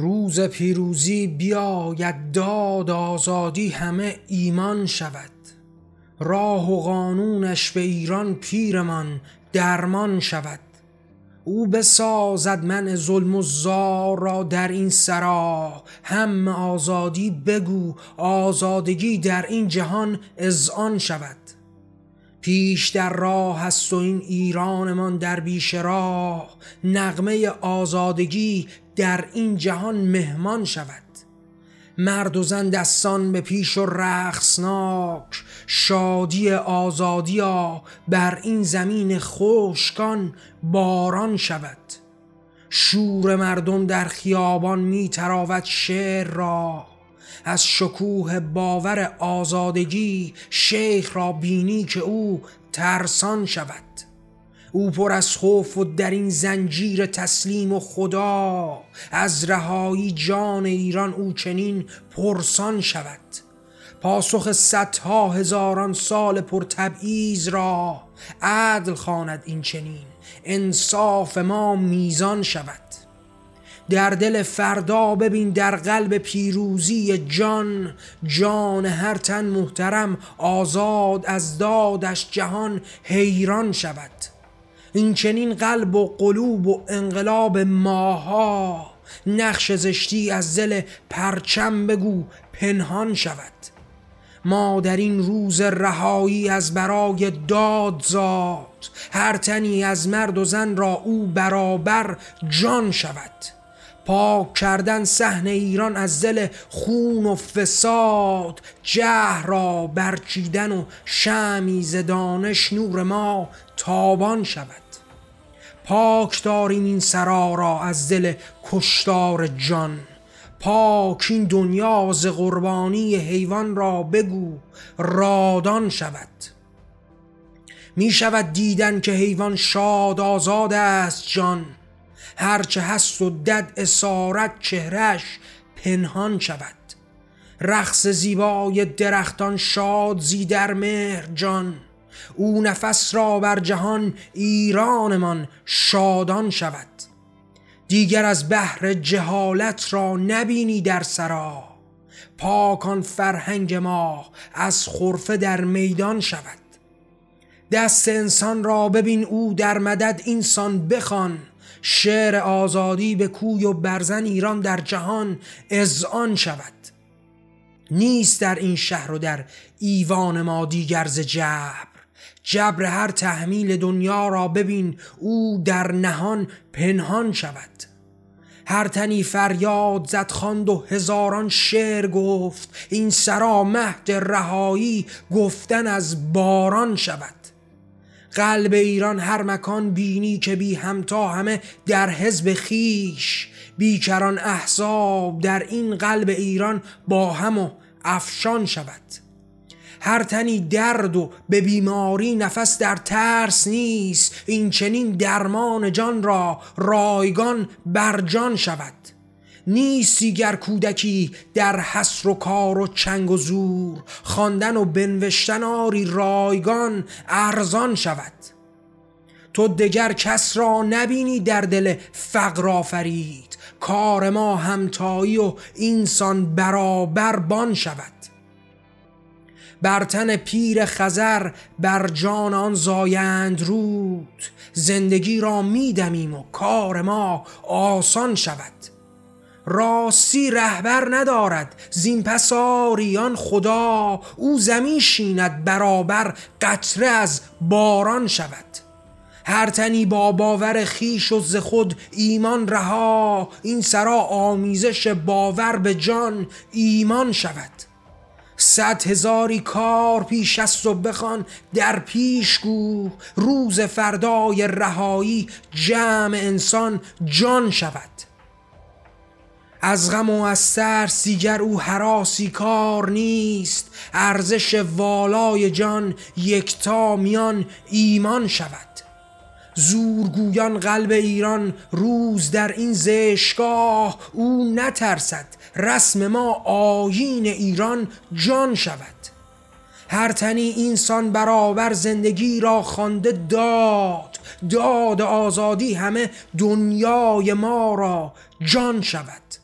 روز پیروزی بیاید داد آزادی همه ایمان شود. راه و قانونش به ایران پیرمان درمان شود. او بسازد من ظلم و زار را در این سرا. هم آزادی بگو آزادگی در این جهان آن شود. پیش در راه هست و این ایرانمان در بیش راه. نغمه آزادگی در این جهان مهمان شود. مرد و زن دستان به پیش و رقصناک شادی آزادیا بر این زمین خوشکان باران شود. شور مردم در خیابان می تراود شعر را. از شکوه باور آزادگی شیخ را بینی که او ترسان شود. او پر از خوف و در این زنجیر تسلیم و خدا. از رهایی جان ایران او چنین پرسان شود. پاسخ صدها هزاران سال پر تبعیض را عدل خواند این چنین. انصاف ما میزان شود. در دل فردا ببین در قلب پیروزی جان. جان هر تن محترم آزاد از دادش جهان حیران شود. این چنین قلب و قلوب و انقلاب ماها. نقش زشتی از دل پرچم بگو پنهان شود. ما در این روز رهایی از برای داد زاد هر تنی از مرد و زن را او برابر جان شود. پاک کردن سحن ایران از دل خون و فساد جه را برچیدن و شمی دانش نور ما تابان شود. پاک داریم این سرا را از دل کشتار جان. پاک این دنیا ز قربانی حیوان را بگو رادان شود. می شود دیدن که حیوان شاد آزاد است جان. هرچه هست و دد اسارت چهرش پنهان شود. رقص زیبای درختان شاد زی در مهر جان. او نفس را بر جهان ایرانمان شادان شود. دیگر از بحر جهالت را نبینی در سرا. پاکان فرهنگ ما از خرفه در میدان شود. دست انسان را ببین او در مدد اینسان بخوان. شعر آزادی به کوی و برزن ایران در جهان آن شود. نیست در این شهر و در ایوان ما دیگر ز جبر. جبر هر تحمیل دنیا را ببین او در نهان پنهان شود. هر تنی فریاد زد خواند و هزاران شعر گفت. این سرا مهد رهایی گفتن از باران شود. قلب ایران هر مکان بینی که بی همتا همه در حزب خیش. بیکران احزاب در این قلب ایران با هم و افشان شود. هر تنی درد و به بیماری نفس در ترس نیست. این چنین درمان جان را رایگان بر جان شود. نیست دیگر کودکی در حسر و کار و چنگ و زور خواندن و بنوشتن آری رایگان ارزان شود. تو دگر کس را نبینی در دل فقر آفرید کار ما همتایی و اینسان برابر بان شود. بر تن پیر خزر بر جان آن زایند رود. زندگی را میدمیم و کار ما آسان شود. راستی رهبر ندارد. زین پس آریان خدا او زمین شیند برابر قطره از باران شود. هر تنی با باور خیش و ز خود ایمان رها این سرا آمیزش باور به جان ایمان شود. صد هزاری کار پیش است و بخوان در پیش گو. روز فردای رهایی جمع انسان جان شود. از غم و از ترس دیگر او حراسی کار نیست. ارزش والای جان یکتا میان ایمان شود. زورگویان قلب ایران روز در این زشگاه او نترسد. رسم ما آیین ایران جان شود. هر تنی اینسان برابر زندگی را خوانده داد. داد آزادی همه دنیای ما را جان شود.